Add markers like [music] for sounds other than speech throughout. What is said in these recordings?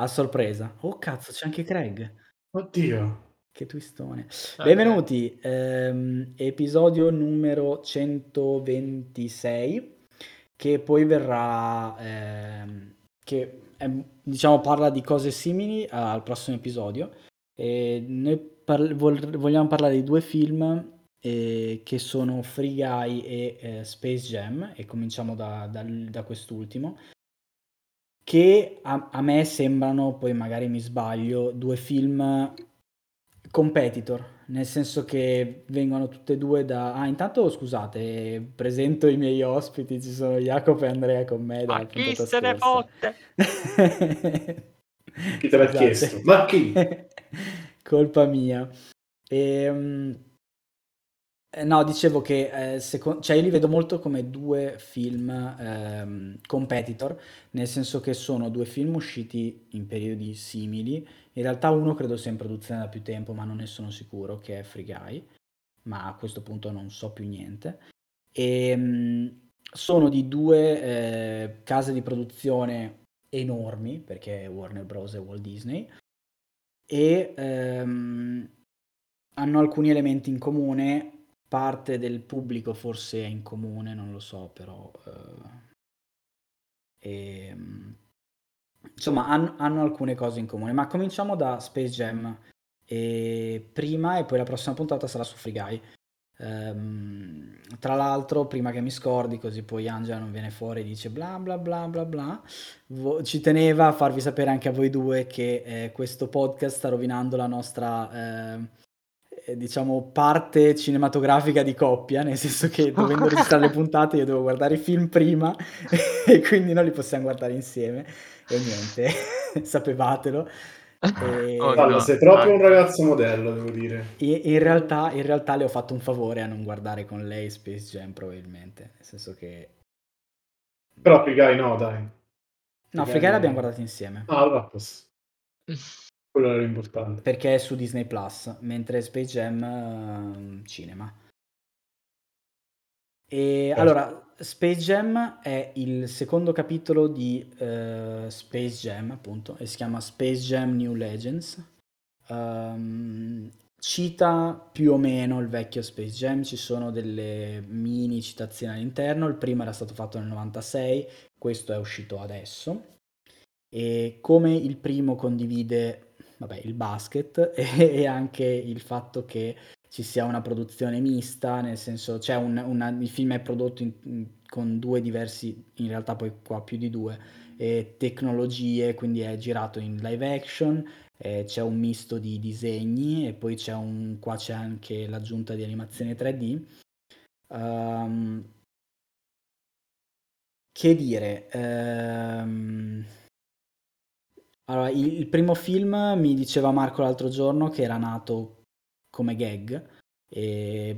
A sorpresa. Oh cazzo, c'è anche Craig. Oddio. Che twistone. Ah, Benvenuti, ehm, episodio numero 126, che poi verrà, ehm, che è, diciamo parla di cose simili al prossimo episodio. E noi par- vol- vogliamo parlare di due film eh, che sono Free Guy e eh, Space Jam, e cominciamo da, da, da quest'ultimo che a, a, me sembrano, poi magari mi sbaglio, due film competitor, nel senso che vengono tutte e due da... Ah, intanto scusate, presento i miei ospiti, ci sono Jacopo e Andrea con me. Ma chi se ne fotte? chi te l'ha chiesto? Ma chi? [laughs] Colpa mia. E, um, eh, no, dicevo che eh, seco- cioè io li vedo molto come due film ehm, competitor, nel senso che sono due film usciti in periodi simili. In realtà uno credo sia in produzione da più tempo, ma non ne sono sicuro, che è Free Guy, ma a questo punto non so più niente. E ehm, mh, sono di due eh, case di produzione enormi, perché Warner Bros. e Walt Disney, e ehm, hanno alcuni elementi in comune parte del pubblico forse è in comune, non lo so, però... Uh, e, ehm, insomma, hanno, hanno, alcune cose in comune, ma cominciamo da Space Jam. E prima e poi la prossima puntata sarà su Free Guy. Um, tra l'altro, prima che mi scordi, così poi Angela non viene fuori e dice bla bla bla bla bla, vo- ci teneva a farvi sapere anche a voi due che eh, questo podcast sta rovinando la nostra... Eh, eh, diciamo, parte cinematografica di coppia, nel senso che dovendo [laughs] registrare le puntate io devo guardare i film prima [laughs] e quindi non li possiamo guardare insieme. E niente, [laughs] sapevatelo. E... Oh, no. sei proprio un ragazzo modello, devo dire. In, in, realtà, in realtà le ho fatto un favore a non guardare con lei Space Jam, probabilmente. Nel senso che... Però Free Guy no, dai. No, Free Guy l'abbiamo guardato insieme. Ah, allora posso. Quello era importante. Perché è su Disney Plus, mentre Space Jam uh, cinema. E certo. allora, Space Jam è il secondo capitolo di uh, Space Jam, appunto, e si chiama Space Jam New Legends. Um, cita più o meno il vecchio Space Jam, ci sono delle mini citazioni all'interno, il primo era stato fatto nel 96, questo è uscito adesso. E come il primo condivide vabbè, il basket [laughs] e, e, anche il fatto che ci sia una produzione mista, nel senso, c'è un, una, il film è prodotto in, in, con due diversi, in realtà poi qua più di due, eh, tecnologie, quindi è girato in live action, eh, c'è un misto di disegni e poi c'è un, qua c'è anche l'aggiunta di animazione 3D. Um, ehm, che dire, um, allora, il, primo film mi diceva Marco l'altro giorno che era nato come gag,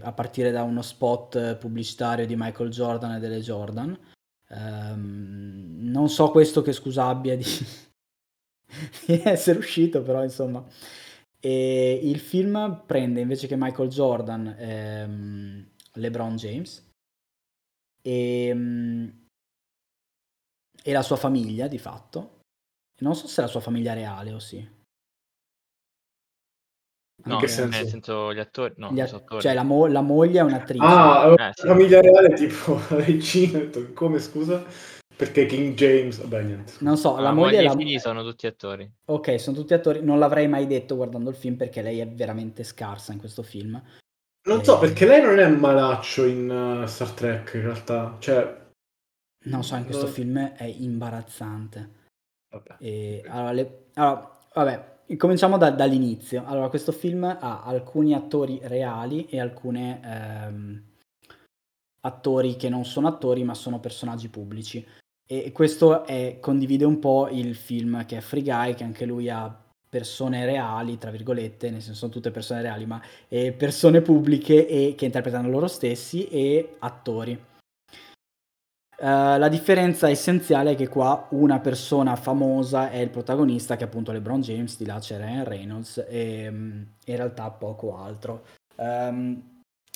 a partire da uno spot pubblicitario di Michael Jordan e delle Jordan. Um, non so questo che scusa abbia di, [laughs] di essere uscito, però insomma. E il film prende invece che Michael Jordan ehm, LeBron James e, ehm, e la sua famiglia di fatto non so se è la sua famiglia reale o sì. No, che senso? nel senso gli attori, no, gli a- attori. Cioè la, mo- la, moglie è un'attrice. Ah, eh, sì. famiglia reale tipo Regina, come scusa? Perché King James, vabbè niente. Non so, la, la moglie e la... figli sono tutti attori. Ok, sono tutti attori, non l'avrei mai detto guardando il film perché lei è veramente scarsa in questo film. Non e... so, perché lei non è un malaccio in uh, Star Trek in realtà, cioè... Non so, in questo no. film è imbarazzante. Vabbè. E, allora, le, allora, vabbè, cominciamo da, dall'inizio. Allora, questo film ha alcuni attori reali e alcuni ehm, attori che non sono attori ma sono personaggi pubblici. E questo è, condivide un po' il film che è Free Guy, che anche lui ha persone reali, tra virgolette, nel senso sono tutte persone reali, ma eh, persone pubbliche e, che interpretano loro stessi e attori. Uh, la differenza essenziale è che qua una persona famosa è il protagonista, che è appunto LeBron James, di là c'è Ryan Reynolds, e um, in realtà poco altro. Um,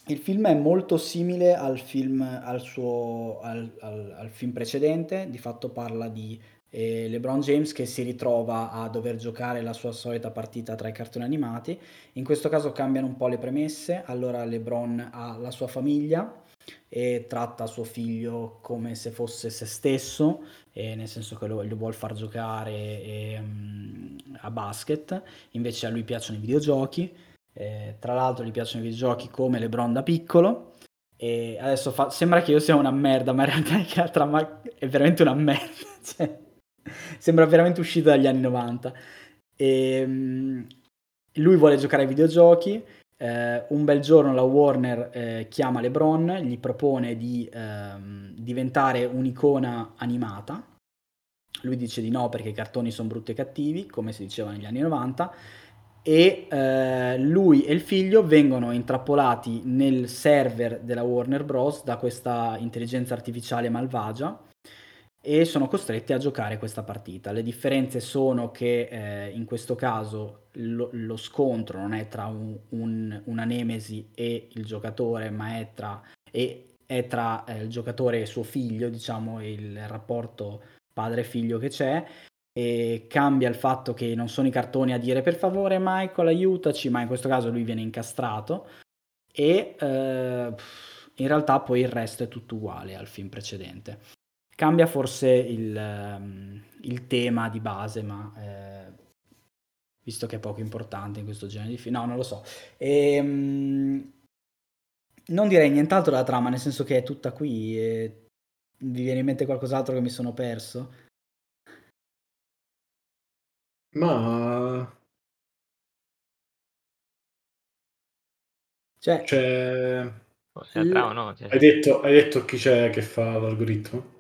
il film è molto simile al film, al suo, al, al, al film precedente, di fatto parla di e LeBron James che si ritrova a dover giocare la sua solita partita tra i cartoni animati. In questo caso cambiano un po' le premesse, allora LeBron ha la sua famiglia e tratta suo figlio come se fosse se stesso, nel senso che lo, lo vuole far giocare e, um, a basket, invece a lui piacciono i videogiochi, eh, tra l'altro gli piacciono i videogiochi come LeBron da piccolo. E adesso fa... sembra che io sia una merda, ma in realtà la trama è veramente una merda. [laughs] Cioè, sembra veramente uscita dagli anni 90. E, um, lui vuole giocare ai videogiochi. Eh, un bel giorno la Warner eh, chiama LeBron, gli propone di ehm, diventare un'icona animata. Lui dice di no perché i cartoni sono brutti e cattivi, come si diceva negli anni 90 e eh, lui e il figlio vengono intrappolati nel server della Warner Bros. da questa intelligenza artificiale malvagia e sono costretti a giocare questa partita. Le differenze sono che eh, in questo caso lo, lo, scontro non è tra un, un, una nemesi e il giocatore, ma è tra, e, è tra eh, il giocatore e suo figlio, diciamo, il rapporto padre-figlio che c'è e cambia il fatto che non sono i cartoni a dire per favore Michael aiutaci, ma in questo caso lui viene incastrato e eh, in realtà poi il resto è tutto uguale al film precedente. Cambia forse il, um, il tema di base, ma eh, visto che è poco importante in questo genere di film, no, non lo so. E, um, non direi nient'altro della trama, nel senso che è tutta qui. E vi viene in mente qualcos'altro che mi sono perso? Ma Cioè, c'è... L- no, cioè... hai, detto, hai detto chi c'è che fa l'algoritmo?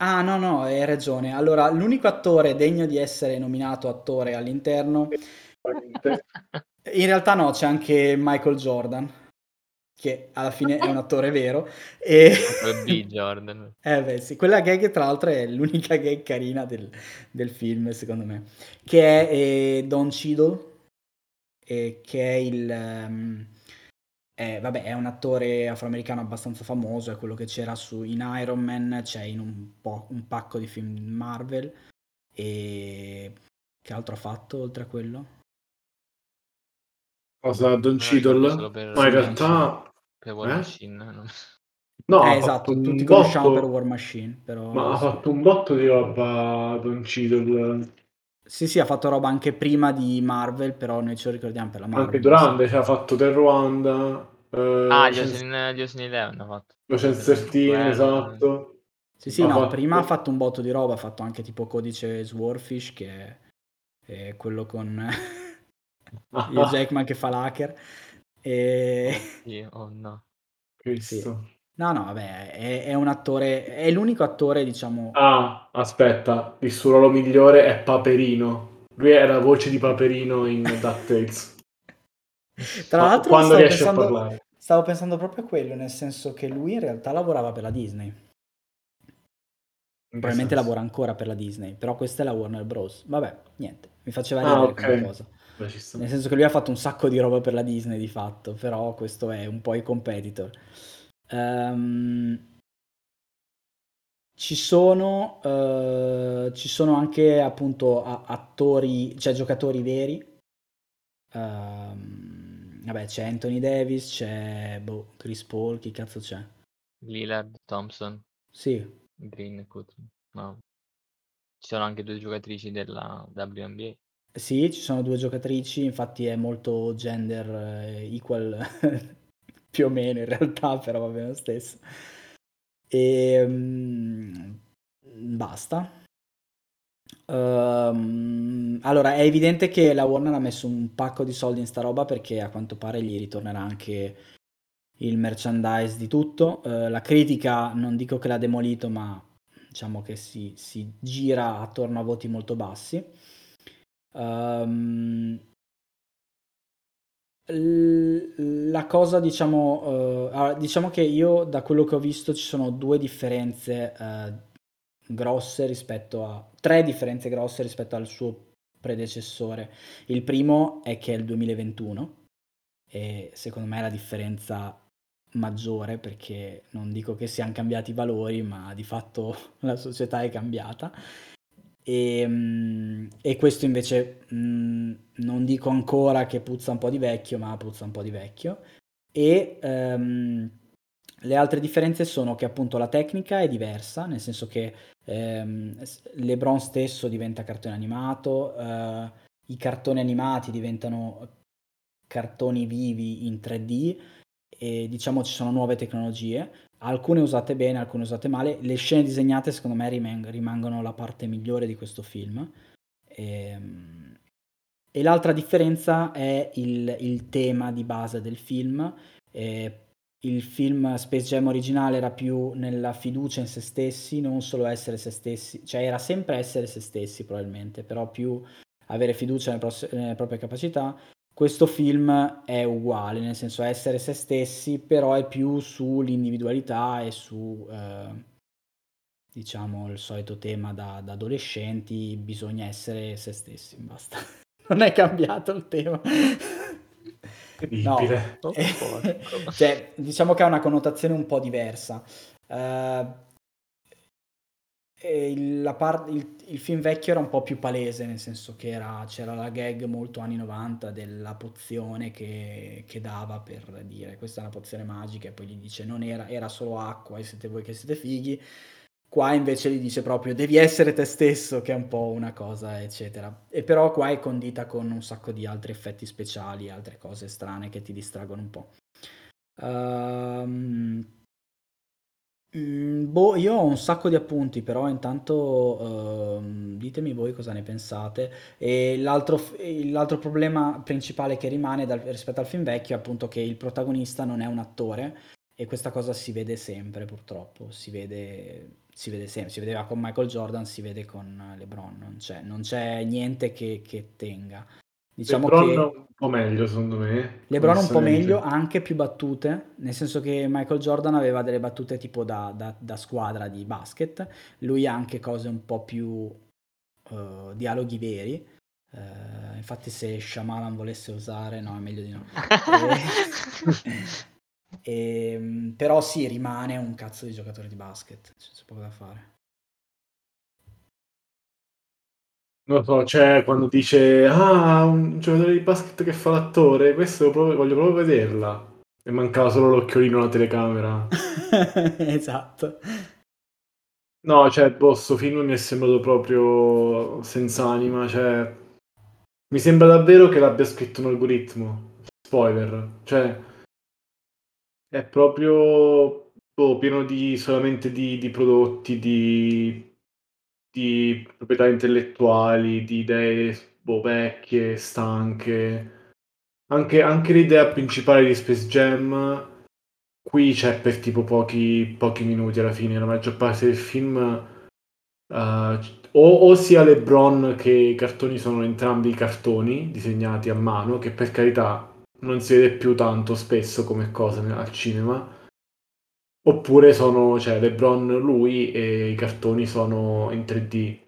Ah, no, no, hai ragione. Allora, l'unico attore degno di essere nominato attore all'interno, [laughs] in realtà no, c'è anche Michael Jordan che alla fine è un attore vero. E... B. Jordan. [laughs] eh beh sì, quella gag tra l'altro è l'unica gag carina del, del film secondo me, che è eh, Don Cheadle, eh, che è il... Um, è, vabbè, è un attore afroamericano abbastanza famoso, è quello che c'era su, in Iron Man, c'è in un, po', un pacco di film Marvel e che altro ha fatto oltre a quello? Cosa Don Cheadle? Ma in realtà per War Eh? Machine, no? No, Eh, esatto, tutti un conosciamo per botto, War Machine, però ma ha fatto un botto di roba Don Cheadle. Sì, sì, ha fatto roba anche prima di Marvel, però noi ce lo ricordiamo per la Marvel. Anche durante, cioè, ha fatto The Rwanda, eh, Ah, gli Ocean, Ocean Eleven ha fatto. Ocean's Per 13, Guerra. esatto. Sì, sì, Ha no, fatto- prima ha fatto un botto di roba, ha fatto anche tipo Codice Swordfish, che è, è quello con [laughs] Hugh Jackman che fa l'hacker. E... Sì, oh no. Cristo. No, no, vabbè, è, è un attore, è l'unico attore, diciamo... Ah, aspetta, il suo ruolo migliore è Paperino. Lui è la voce di Paperino in DuckTales. [laughs] Tra l'altro quando stavo riesce pensando, a parlare. stavo pensando proprio a quello, nel senso che lui in realtà lavorava per la Disney. Probabilmente lavora ancora per la Disney, però questa è la Warner Bros. Vabbè, niente, mi faceva Ah, ridere ok. come cosa. Nel senso che lui ha fatto un sacco di roba per la Disney di fatto, però questo è un po' i competitor. Ehm, ci sono, eh, ci sono anche appunto attori, cioè giocatori veri. Ehm, vabbè, c'è Anthony Davis, c'è boh, Chris Paul, chi cazzo c'è? Lillard, Thompson, Sì, Green Kuzma. No. Ci sono anche due giocatrici della WNBA. Sì, ci sono due giocatrici, infatti è molto gender eh, equal [laughs] più o meno in realtà, [laughs] però va bene lo stesso. E mm, basta. Ehm, allora, è evidente che la Warner ha messo un pacco di soldi in sta roba perché a quanto pare gli ritornerà anche il merchandise di tutto. Eh, la critica non dico che l'ha demolito, ma diciamo che si, si gira attorno a voti molto bassi. L- la cosa, diciamo, allora, diciamo che io da quello che ho visto ci sono due differenze eh, grosse rispetto a tre differenze grosse rispetto al suo predecessore. Il primo è che è il 2021 e secondo me è la differenza maggiore perché non dico che siano cambiati i valori, ma di fatto [laughs] la società è cambiata. E, ehm, e questo invece mh, mm, non dico ancora che puzza un po' di vecchio, ma puzza un po' di vecchio. E um, le altre differenze sono che appunto la tecnica è diversa, nel senso che um, LeBron stesso diventa cartone animato, uh, i cartoni animati diventano cartoni vivi in 3D e diciamo ci sono nuove tecnologie, alcune usate bene, alcune usate male. Le scene disegnate secondo me rimang- rimangono la parte migliore di questo film. E, ehm, e l'altra differenza è il, il, tema di base del film. E il film Space Jam originale era più nella fiducia in se stessi, non solo essere se stessi, cioè era sempre essere se stessi probabilmente, però più avere fiducia nelle, pro- nelle proprie capacità questo film è uguale, nel senso essere se stessi, però è più sull'individualità e su, eh, diciamo, il solito tema da, da, adolescenti, bisogna essere se stessi, basta. [laughs] Non è cambiato il tema. No, [laughs] cioè, diciamo che ha una connotazione un po' diversa. Uh, il, par- il, il, film vecchio era un po' più palese, nel senso che era, c'era la gag molto anni 90 della pozione che, che, dava per dire questa è una pozione magica e poi gli dice non era, era solo acqua e siete voi che siete fighi. Qua invece gli dice proprio devi essere te stesso, che è un po' una cosa, eccetera. E però qua è condita con un sacco di altri effetti speciali, altre cose strane che ti distraggono un po'. Um, Mm, boh, io ho un sacco di appunti, però intanto ehm, ditemi voi cosa ne pensate. E l'altro, l'altro problema principale che rimane dal- rispetto al film vecchio è appunto che il protagonista non è un attore e questa cosa si vede sempre purtroppo, si vede, si vede sempre, si vedeva con Michael Jordan, si vede con LeBron, non c'è, non c'è niente che, che tenga. Diciamo Lebron che un po' meglio, secondo me. LeBron un po' meglio, anche più battute, nel senso che Michael Jordan aveva delle battute tipo da, da, da squadra di basket, lui ha anche cose un po' più uh, dialoghi veri. Uh, infatti, se Shyamalan volesse usare, no, è meglio di no. e, [laughs] e, [laughs] ehm, però sì, rimane un cazzo di giocatore di basket, c'è poco da fare. Non lo so, c'è quando dice ah, un giocatore di basket che fa l'attore, questo proprio, voglio proprio vederla. E mancava solo l'occhiolino alla telecamera. [laughs] esatto. No, cioè, boh, sto film mi è sembrato proprio senza anima, cioè... Mi sembra davvero che l'abbia scritto un algoritmo. Spoiler. Cioè... È proprio... Boh, pieno di solamente di, di prodotti, di di proprietà intellettuali, di idee boh, vecchie, stanche. Anche, anche, l'idea principale di Space Jam qui c'è per tipo pochi, pochi minuti alla fine, la maggior parte del film uh, o, o, sia LeBron che i cartoni sono entrambi cartoni disegnati a mano, che per carità non si vede più tanto spesso come cosa al cinema, Oppure sono, cioè, LeBron lui e i cartoni sono in 3D.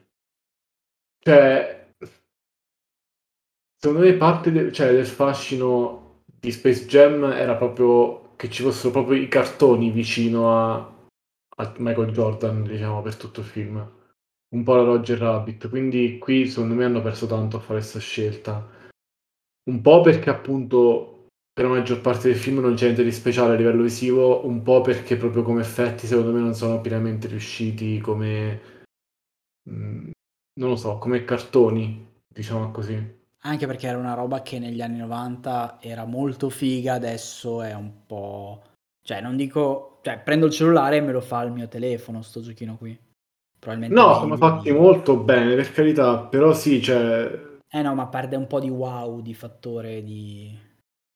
Cioè, secondo me parte de- cioè, del fascino di Space Jam era proprio che ci fossero proprio i cartoni vicino a, a Michael Jordan, diciamo, per tutto il film. Un po' la Roger Rabbit. Quindi qui, secondo me, hanno perso tanto a fare questa scelta. Un po' perché appunto per la maggior parte del film non c'è niente di speciale a livello visivo, un po' perché proprio come effetti secondo me non sono pienamente riusciti come... Mm, non lo so, come cartoni, diciamo così. Anche perché era una roba che negli anni 90 era molto figa, adesso è un po'... Cioè, non dico... Cioè, prendo il cellulare e me lo fa il mio telefono, sto giochino qui. Probabilmente no, sono fatti molto bene, per carità, però sì, cioè... Eh no, ma perde un po' di wow, di fattore di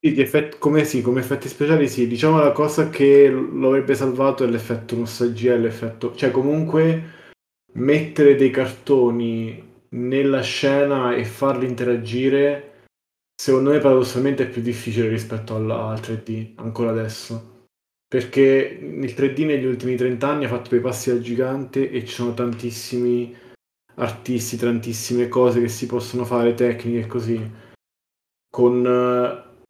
effetti, come, sì, come effetti speciali sì, diciamo la cosa che lo avrebbe salvato è l'effetto nostalgia, l'effetto... cioè comunque mettere dei cartoni nella scena e farli interagire secondo me paradossalmente è più difficile rispetto al, al 3D, ancora adesso. Perché il 3D negli ultimi 30 anni ha fatto dei passi al gigante e ci sono tantissimi artisti, tantissime cose che si possono fare, tecniche e così. Con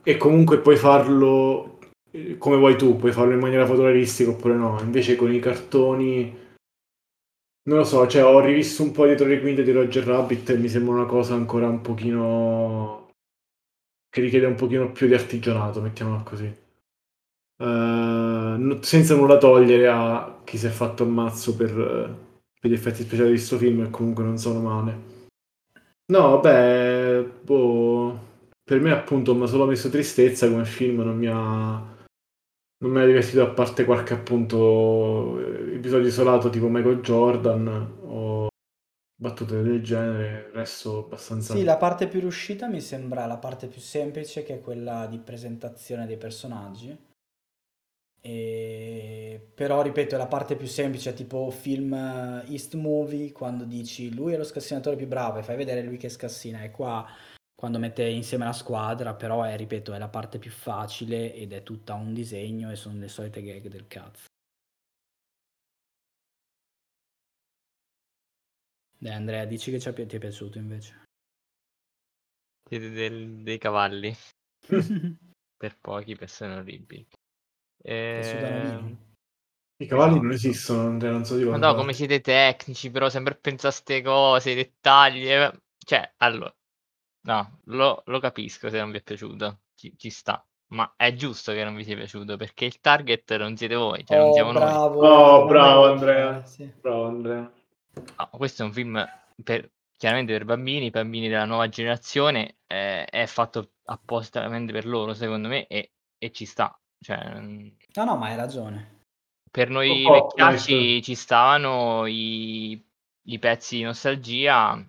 e comunque puoi farlo eh, come vuoi tu, puoi farlo in maniera fotorealistica oppure no. Invece con i cartoni non lo so, cioè ho rivisto un po' dietro le quinte di Roger Rabbit e mi sembra una cosa ancora un pochino che richiede un pochino più di artigianato, mettiamola così. Uh, senza nulla togliere a chi si è fatto il mazzo per, per gli effetti speciali di questo film e comunque non sono male. No, beh, boh, per me appunto mi ha solo messo tristezza come film, non mi ha non mi ha divertito a parte qualche appunto episodio isolato tipo Michael Jordan o battute del genere, il resto abbastanza... Sì, la parte più riuscita mi sembra la parte più semplice che è quella di presentazione dei personaggi. E... Però ripeto, la parte più semplice, tipo film East Movie, quando dici lui è lo scassinatore più bravo e fai vedere lui che scassina e qua quando mette insieme la squadra, però è, ripeto, è la parte più facile ed è tutta un disegno e sono le solite gag del cazzo. Dai Andrea, dici che ti è piaciuto invece. Siete del, dei cavalli. [laughs] per pochi, persone orribili. E... I cavalli non esistono, Andrea, non so di Ma no, come siete tecnici, però sempre pensare a queste cose, i dettagli. Eh... Cioè, allora, No, lo, lo capisco se non vi è piaciuto, ci, ci sta. Ma è giusto che non vi sia piaciuto perché il target non siete voi, cioè non Oh, siamo noi. bravo. Oh, bravo Andrea. sì. Bravo Andrea. No, questo è un film per, chiaramente per bambini, bambini della nuova generazione, eh, è fatto appositamente per loro, secondo me, e, e ci sta. Cioè, mm, No, no, ma hai ragione. per noi Oh, vecchiacci nice. ci stavano i, i pezzi di nostalgia,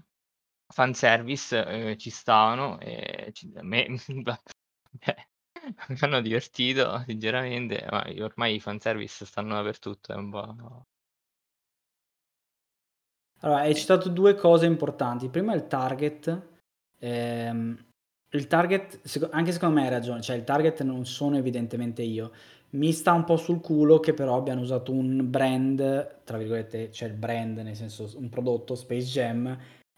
fanservice, eh, ci stavano, e ci- me [laughs] eh, mi hanno divertito, sinceramente, ma ormai i fanservice stanno dappertutto, è un po'... Allora, hai citato due cose importanti. Prima il target. Ehm, il target, anche secondo me hai ragione, cioè il target non sono evidentemente io. Mi sta un po' sul culo che però abbiano usato un brand, tra virgolette, cioè il brand, nel senso un prodotto, Space Jam,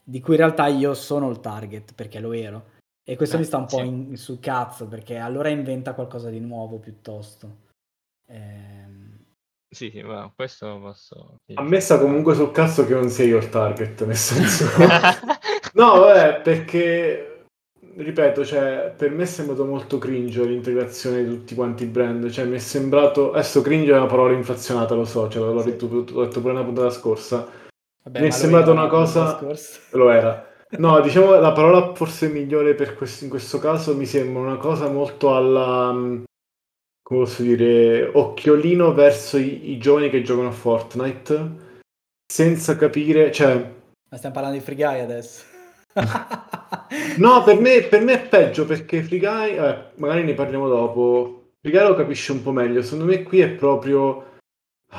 di cui in realtà io sono il target, perché lo ero. E questo Eh, mi sta un po' sì. in- sul cazzo, perché allora inventa qualcosa di nuovo piuttosto. Ehm, Sì, sì, ma questo posso... A sì. me sta comunque sul cazzo che non sei io il target, nel senso... [laughs] no, vabbè, perché, ripeto, cioè, per me è sembrato molto cringe l'integrazione di tutti quanti i brand, cioè mi è sembrato... Adesso cringe è una parola inflazionata, lo so, cioè l'ho detto, l'ho detto pure nella puntata scorsa, vabbè, mi è sembrata una cosa... [laughs] Lo era. [laughs] No, diciamo la parola forse migliore per questo, in questo caso mi sembra una cosa molto alla, mm, come posso dire, occhiolino verso i, i giovani che giocano a Fortnite, senza capire, cioè, Ma stiamo parlando di Free Guy adesso. [laughs] no, per me, per me è peggio perché Free Guy, eh, magari ne parliamo dopo, Free Guy lo capisce un po' meglio, secondo me qui è proprio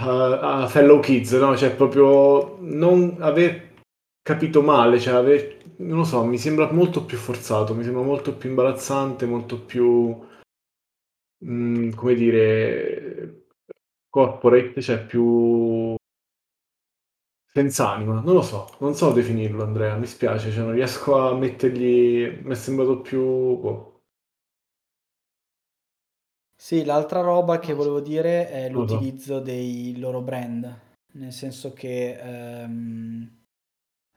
uh, a fellow kids, no? Cioè proprio non aver capito male, cioè aver, non lo so, mi sembra molto più forzato, mi sembra molto più imbarazzante, molto più, mm, come dire, corporate, cioè più senza anima, non lo so, non so definirlo Andrea, mi spiace, cioè non riesco a mettergli, mi è sembrato più... boh. Sì, l'altra roba che volevo dire è l'utilizzo dei loro brand, nel senso che ehm,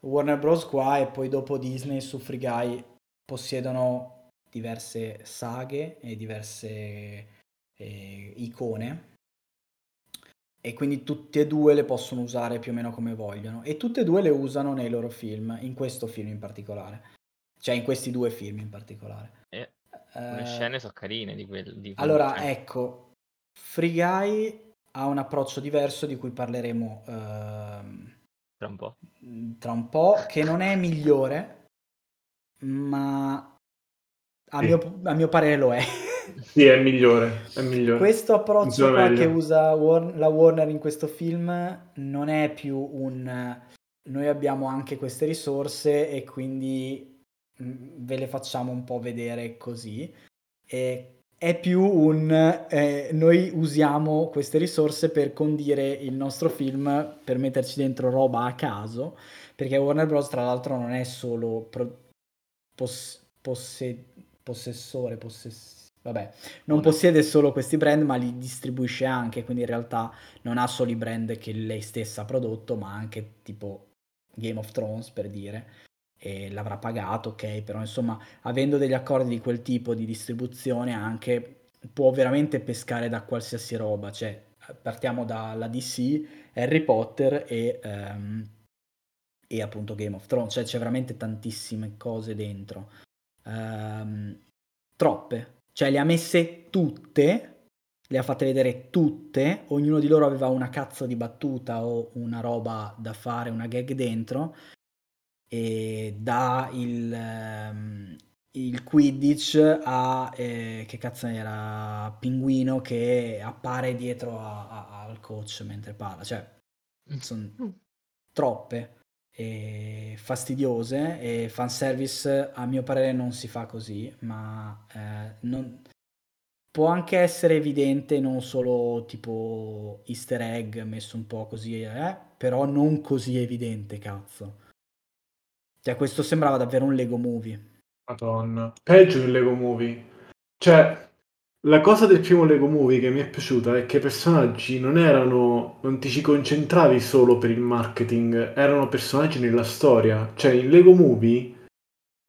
Warner Bros. qua e poi dopo Disney su Free Guy possiedono diverse saghe e diverse eh, icone. E quindi tutte e due le possono usare più o meno come vogliono. E tutte e due le usano nei loro film, in questo film in particolare, cioè in questi due film in particolare. Le Eh, scene sono carine di quel... Di quel- allora, cioè, ecco, Free Guy ha un approccio diverso di cui parleremo ehm, tra un po'. tra un po', che non è migliore, ma a, Sì. mio, a mio parere lo è. [laughs] Sì, è migliore, è migliore. Questo approccio che usa War- la Warner in questo film non è più un noi abbiamo anche queste risorse e quindi mm, ve le facciamo un po' vedere così. E è più un eh, noi usiamo queste risorse per condire il nostro film, per metterci dentro roba a caso, perché Warner Bros. tra l'altro non è solo pro- poss- posse- possessore, possess- Vabbè, non possiede solo questi brand, ma li distribuisce anche, quindi in realtà non ha solo i brand che lei stessa ha prodotto, ma anche tipo Game of Thrones per dire, e l'avrà pagato, ok, però insomma, avendo degli accordi di quel tipo di distribuzione anche può veramente pescare da qualsiasi roba, cioè partiamo dalla DC, Harry Potter e, um, e appunto Game of Thrones, cioè c'è veramente tantissime cose dentro. Um, troppe, cioè le ha messe tutte, le ha fatte vedere tutte, ognuno di loro aveva una cazzo di battuta o una roba da fare, una gag dentro, e da il, um, il Quidditch a, eh, che cazzo era, Pinguino che appare dietro a, a, al coach mentre parla, cioè sono mm. troppe e fastidiose e fanservice a mio parere non si fa così, ma eh, non... può anche essere evidente non solo tipo easter egg messo un po' così, eh, però non così evidente, cazzo. Cioè questo sembrava davvero un Lego Movie. Madonna, peggio del Lego Movie. Cioè, la cosa del primo Lego Movie che mi è piaciuta è che i personaggi non erano, non ti ci concentravi solo per il marketing, erano personaggi nella storia. Cioè, in Lego Movie,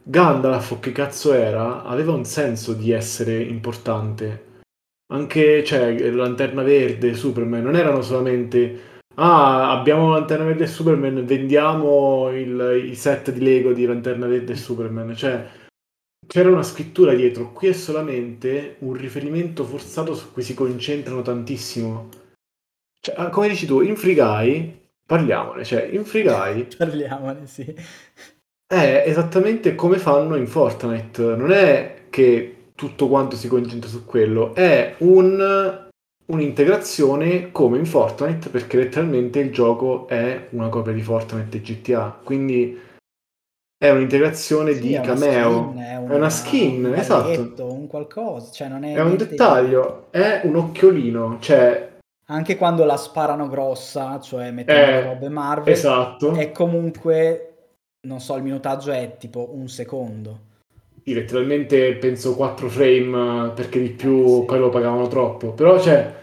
Gandalf, o che cazzo era, aveva un senso di essere importante. Anche, cioè, Lanterna Verde, Superman, non erano solamente... Ah, abbiamo Lanterna Verde e Superman, vendiamo il, i set di Lego di Lanterna Verde e Superman. Cioè, c'era una scrittura dietro, qui è solamente un riferimento forzato su cui si concentrano tantissimo. Cioè, ah, come dici tu, in Free Guy, parliamone, cioè, in Free Guy... [laughs] parliamone, sì. È esattamente come fanno in Fortnite, non è che tutto quanto si concentra su quello, è un, un'integrazione come in Fortnite, perché letteralmente il gioco è una copia di Fortnite e GTA, quindi è un'integrazione sì, di cameo. Skin, è, una, è, una, skin, un esatto. Un qualcosa, cioè non è, è un dettaglio, di... è un occhiolino, cioè... Anche quando la sparano grossa, cioè mettono è... le robe Marvel, esatto. è comunque, non so, il minutaggio è tipo un secondo. Sì, letteralmente penso 4 frame perché di più sì. poi lo pagavano troppo, però c'è...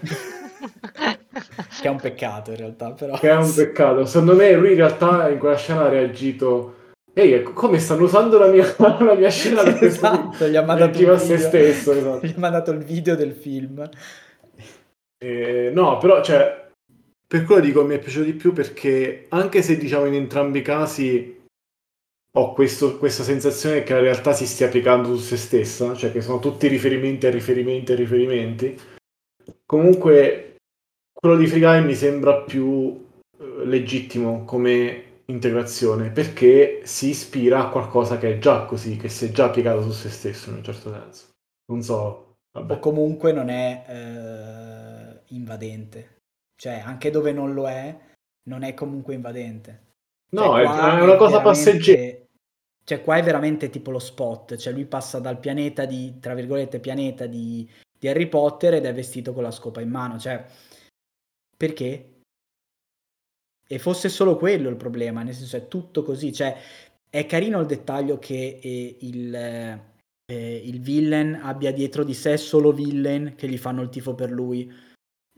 che è un peccato in realtà, però... Che è un peccato. Secondo me lui in realtà in quella scena ha reagito Ehi, ecco, come stanno usando la mia, [laughs] la mia scena da esatto, gli ha mandato il video. a se stesso. Esatto. [laughs] Gli ha mandato il video del film. Eh, no, però, cioè, per quello dico mi è piaciuto di più perché anche se diciamo in entrambi i casi ho questo, questa sensazione che la realtà si stia applicando su se stessa, cioè che sono tutti riferimenti a riferimenti a riferimenti, comunque quello di Free Guy mi sembra più eh, legittimo come integrazione perché si ispira a qualcosa che è già così, che si è già applicato su se stesso in un certo senso. Non so. Vabbè. O comunque non è eh, invadente. Cioè, anche dove non lo è, non è comunque invadente. No, cioè, è, una cosa passeggera. Cioè, qua è veramente tipo lo spot. Cioè, lui passa dal pianeta di, tra virgolette, pianeta di, di Harry Potter ed è vestito con la scopa in mano. Cioè, perché? E fosse solo quello il problema, nel senso è tutto così, cioè è carino il dettaglio che eh, il, eh, il villain abbia dietro di sé solo villain che gli fanno il tifo per lui.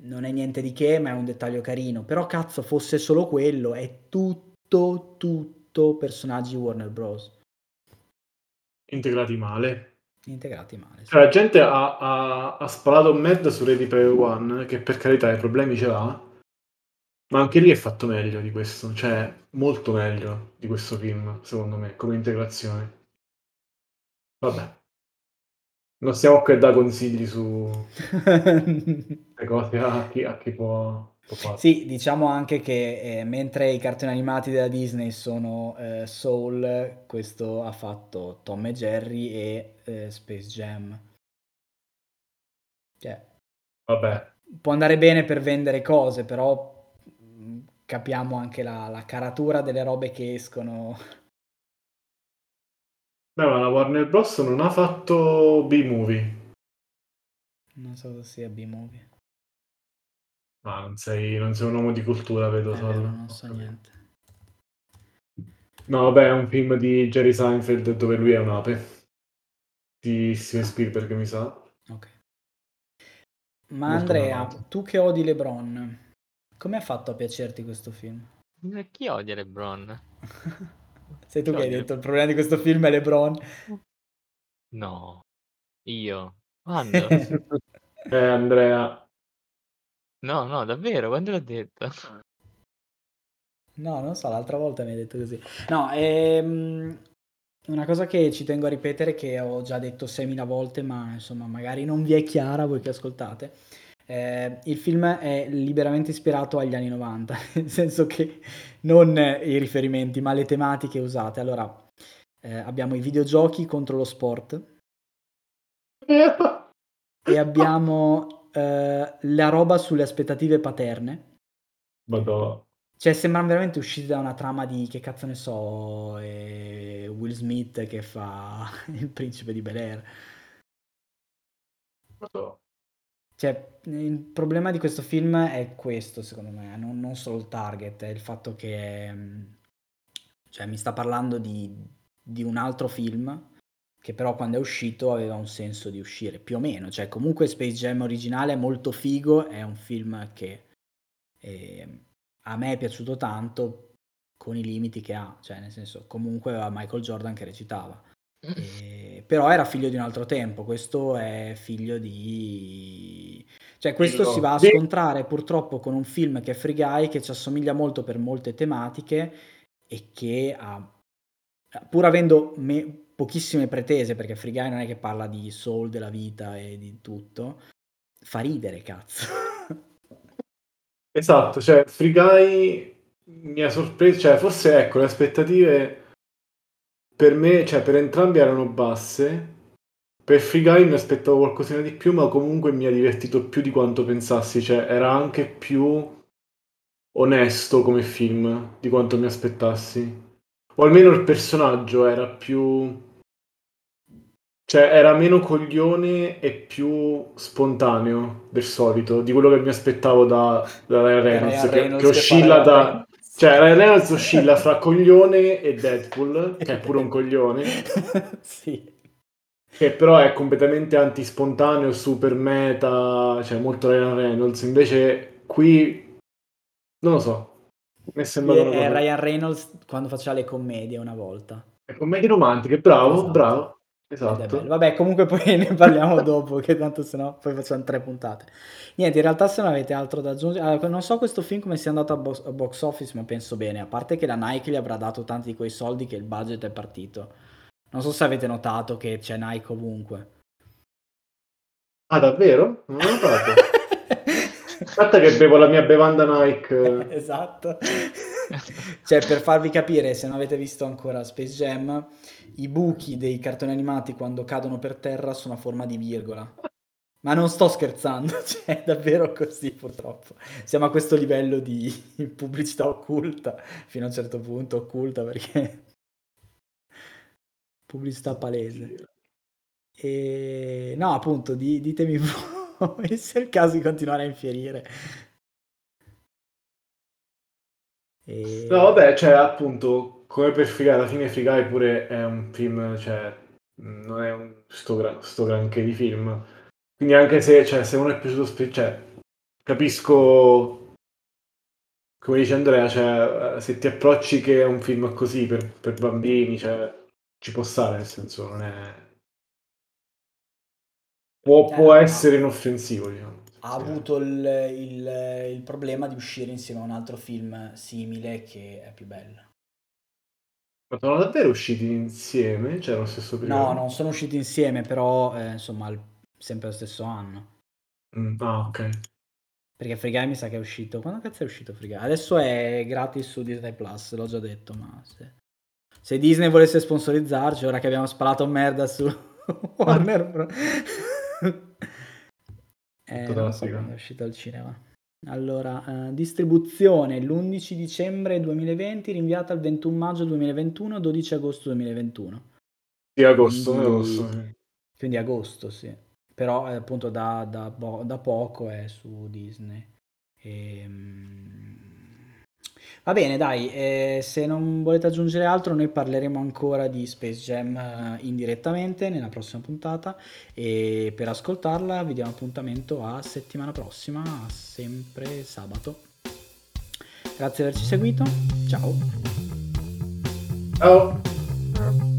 Non è niente di che, ma è un dettaglio carino. Però cazzo, fosse solo quello, è tutto, tutto personaggi Warner Bros. Integrati male. Integrati male. Sì. Cioè, la gente ha, ha, ha sparato mad su Ready Player One, che per carità i problemi ce l'ha ma anche lì è fatto meglio di questo, cioè molto meglio di questo film, secondo me, come integrazione. Vabbè. Non stiamo qui a dare consigli su [laughs] le cose a chi, a chi può. Sì, diciamo anche che eh, mentre i cartoni animati della Disney sono eh, Soul, questo ha fatto Tom e Jerry e eh, Space Jam. Cioè, Vabbè. Può andare bene per vendere cose, però capiamo anche la, la caratura delle robe che escono. Beh, ma la Warner Bros. non ha fatto B-movie. Non so se sia B-movie. Ma non sei, non sei un uomo di cultura, vedo eh, solo. Non so niente. No, vabbè, è un film di Jerry Seinfeld dove lui è un'ape. Di Steven Spielberg, mi sa. Ok. Ma Molto Andrea, amato. tu che odi LeBron, come ha fatto a piacerti questo film? Eh, Chi odia LeBron? [laughs] Sei tu Chi che hai detto il problema di questo film è LeBron. No, io. [laughs] Quando? Eh, Andrea, No, no, davvero, quando l'ho detto? No, non so, l'altra volta mi hai detto così. No, ehm, una cosa che ci tengo a ripetere, che ho già detto 6.000 volte, ma insomma magari non vi è chiara voi che ascoltate. Eh, il film è liberamente ispirato agli anni 90, [laughs] nel senso che non i riferimenti, ma le tematiche usate. Allora, eh, abbiamo i videogiochi contro lo sport [laughs] e abbiamo eh, la roba sulle aspettative paterne. Madonna. Cioè, sembrano veramente usciti da una trama di, che cazzo ne so, eh, Will Smith che fa [laughs] il principe di Bel Air. Madonna. Cioè, il problema di questo film è questo, secondo me, non, non solo il target, è il fatto che mm, cioè, mi sta parlando di, di un altro film che però quando è uscito aveva un senso di uscire, più o meno. Cioè, comunque Space Jam originale è molto figo, è un film che eh, a me è piaciuto tanto con i limiti che ha, cioè nel senso comunque aveva Michael Jordan che recitava. [laughs] Eh, però era figlio di un altro tempo, questo è figlio di... Cioè questo Figlio si va a scontrare purtroppo con un film che è Free Guy, che ci assomiglia molto per molte tematiche e che ha, pur avendo me- pochissime pretese, perché Free Guy non è che parla di soul della vita e di tutto, fa ridere, cazzo. [laughs] Esatto, cioè Free Guy mi ha sorpreso, cioè forse ecco le aspettative per me, cioè per entrambi erano basse. Per Free Guy mi aspettavo qualcosina di più, ma comunque mi ha divertito più di quanto pensassi, cioè era anche più onesto come film di quanto mi aspettassi. O almeno il personaggio era più cioè era meno coglione e più spontaneo del solito, di quello che mi aspettavo da, da Ryan Reynolds, Ryan che, Reynolds che che oscilla Ryan da... Cioè Ryan Reynolds oscilla fra coglione e Deadpool, che è pure un coglione, [laughs] sì. che però è completamente antispontaneo, super meta, cioè molto Ryan Reynolds. Invece qui, non lo so, mi è sembrato una È cosa... Ryan Reynolds quando faceva le commedie una volta. È commedie romantiche, bravo, Esatto. bravo. Esatto. Vabbè, comunque poi [laughs] ne parliamo [laughs] dopo, che tanto sennò poi facciamo tre puntate. Niente, in realtà se non avete altro da aggiungere, allora, non so questo film come sia andato a box, a box office, ma penso bene, a parte che la Nike gli avrà dato tanti di quei soldi che il budget è partito. Non so se avete notato che c'è Nike ovunque. Ah, davvero? Non l'ho notato. [laughs] Aspetta che bevo la mia bevanda Nike. [laughs] esatto. cioè, per farvi capire, se non avete visto ancora Space Jam, i buchi dei cartoni animati quando cadono per terra sono a forma di virgola. Ma non sto scherzando, [laughs] cioè, è davvero così purtroppo. Siamo a questo livello di [laughs] pubblicità occulta, fino a un certo punto occulta perché pubblicità palese. E no, appunto, di- ditemi voi [laughs] se è il caso di continuare a infierire. E... No, vabbè, cioè, appunto, come per Guy, alla fine Guy pure è un film, cioè, non è un, sto, gra- sto granché di film. Quindi anche se, cioè, se uno è piaciuto, spe- cioè, capisco, come dice Andrea, cioè, eh, se ti approcci che è un film così per, per bambini, cioè, ci può stare, nel senso, non è... Può, Eh, può essere inoffensivo, diciamo. ha Sì. avuto il, il- il problema di uscire insieme a un altro film simile che è più bello. Ma sono davvero usciti insieme? Cioè, lo stesso periodo? No, non sono usciti insieme, però eh, insomma, il- sempre lo stesso anno. Mm, ah, ok. Perché Free Guy mi sa che è uscito. Quando cazzo è uscito Free Guy? Adesso è gratis su Disney Plus, l'ho già detto, ma se, se Disney volesse sponsorizzarci, ora che abbiamo sparato merda su [laughs] Warner Bros. Eh, non so è uscito al cinema. Allora, eh, distribuzione l'11 dicembre 2020, rinviata al 21 maggio 2021, 12 agosto 2021. Sì, agosto, Quindi- agosto, sì. Quindi agosto, sì. Però eh, appunto da, da da poco è su Disney. Ehm, Va bene, dai, eh, se non volete aggiungere altro, noi parleremo ancora di Space Jam eh, indirettamente nella prossima puntata e per ascoltarla vi diamo appuntamento a settimana prossima, sempre sabato. Grazie di averci seguito, ciao. Ciao.